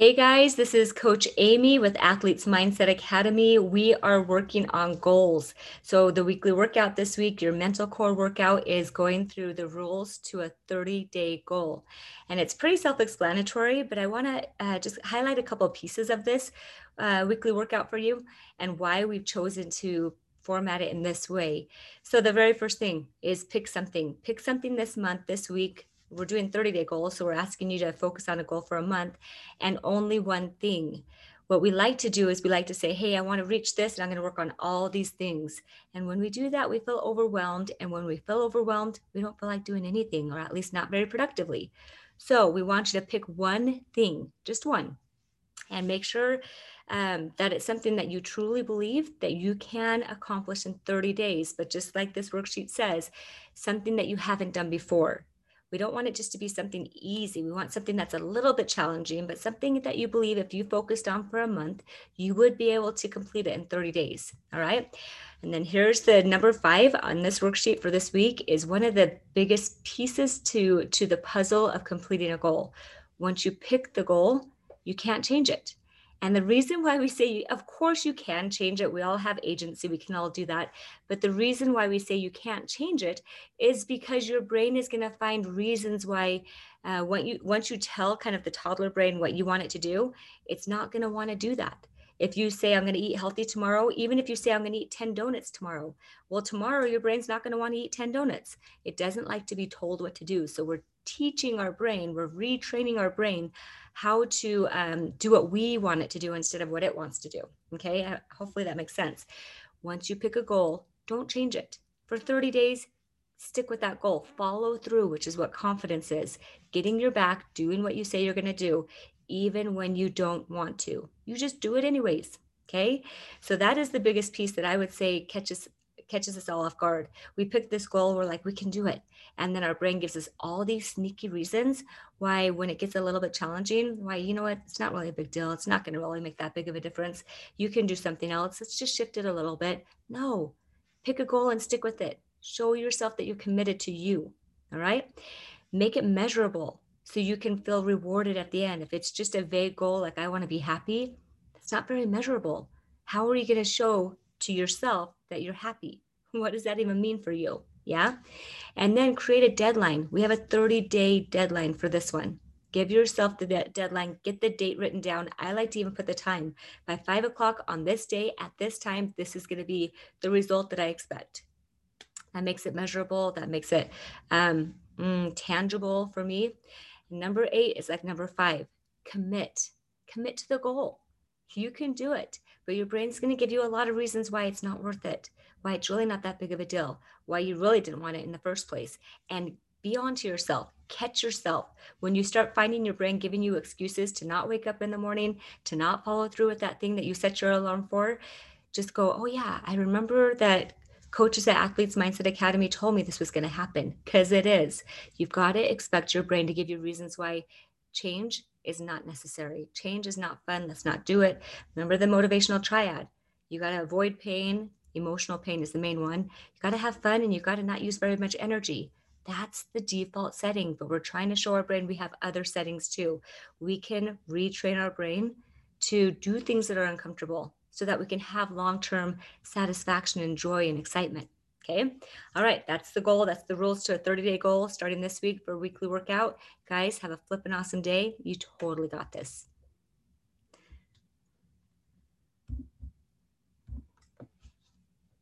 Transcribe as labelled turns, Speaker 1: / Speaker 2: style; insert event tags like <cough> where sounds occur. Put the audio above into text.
Speaker 1: Hey guys, this is Coach Amy with Athletes Mindset Academy. We are working on goals. So, the weekly workout this week, your mental core workout, is going through the rules to a 30 day goal. And it's pretty self explanatory, but I want to uh, just highlight a couple of pieces of this uh, weekly workout for you and why we've chosen to format it in this way. So, the very first thing is pick something. Pick something this month, this week, we're doing 30 day goals. So we're asking you to focus on a goal for a month and only one thing. What we like to do is we like to say, Hey, I want to reach this and I'm going to work on all these things. And when we do that, we feel overwhelmed. And when we feel overwhelmed, we don't feel like doing anything or at least not very productively. So we want you to pick one thing, just one, and make sure um, that it's something that you truly believe that you can accomplish in 30 days. But just like this worksheet says, something that you haven't done before. We don't want it just to be something easy. We want something that's a little bit challenging, but something that you believe if you focused on for a month, you would be able to complete it in 30 days. All right. And then here's the number five on this worksheet for this week is one of the biggest pieces to, to the puzzle of completing a goal. Once you pick the goal, you can't change it. And the reason why we say, of course, you can change it. We all have agency. We can all do that. But the reason why we say you can't change it is because your brain is going to find reasons why, uh, you once you tell kind of the toddler brain what you want it to do, it's not going to want to do that. If you say, I'm going to eat healthy tomorrow, even if you say, I'm going to eat 10 donuts tomorrow, well, tomorrow your brain's not going to want to eat 10 donuts. It doesn't like to be told what to do. So we're teaching our brain, we're retraining our brain how to um, do what we want it to do instead of what it wants to do. Okay, uh, hopefully that makes sense. Once you pick a goal, don't change it. For 30 days, stick with that goal, follow through, which is what confidence is getting your back, doing what you say you're going to do, even when you don't want to. You just do it anyways. Okay. So that is the biggest piece that I would say catches catches us all off guard. We pick this goal, we're like, we can do it. And then our brain gives us all these sneaky reasons why, when it gets a little bit challenging, why, you know what, it's not really a big deal. It's not going to really make that big of a difference. You can do something else. Let's just shift it a little bit. No, pick a goal and stick with it. Show yourself that you're committed to you. All right. Make it measurable so you can feel rewarded at the end. If it's just a vague goal, like I want to be happy, that's not very measurable. How are you going to show to yourself that you're happy. <laughs> What does that even mean for you? Yeah. And then create a deadline. We have a 30 day deadline for this one. Give yourself the de- deadline, get the date written down. I like to even put the time. By five o'clock on this day at this time, this is going to be the result that I expect. That makes it measurable. That makes it um, mm, tangible for me. Number eight is like number five commit. Commit to the goal. You can do it, but your brain's going to give you a lot of reasons why it's not worth it, why it's really not that big of a deal, why you really didn't want it in the first place. And be on to yourself, catch yourself. When you start finding your brain giving you excuses to not wake up in the morning, to not follow through with that thing that you set your alarm for, just go, oh, yeah, I remember that coaches at Athletes Mindset Academy told me this was going to happen because it is. You've got to expect your brain to give you reasons why change is not necessary. Change is not fun. Let's not do it. Remember the motivational triad. You got to avoid pain. Emotional pain is the main one. You got to have fun and you got to not use very much energy. That's the default setting, but we're trying to show our brain we have other settings too. We can retrain our brain to do things that are uncomfortable so that we can have long term satisfaction and joy and excitement. Okay. All right. That's the goal. That's the rules to a 30 day goal starting this week for weekly workout. Guys, have a flippin' awesome day. You totally got this.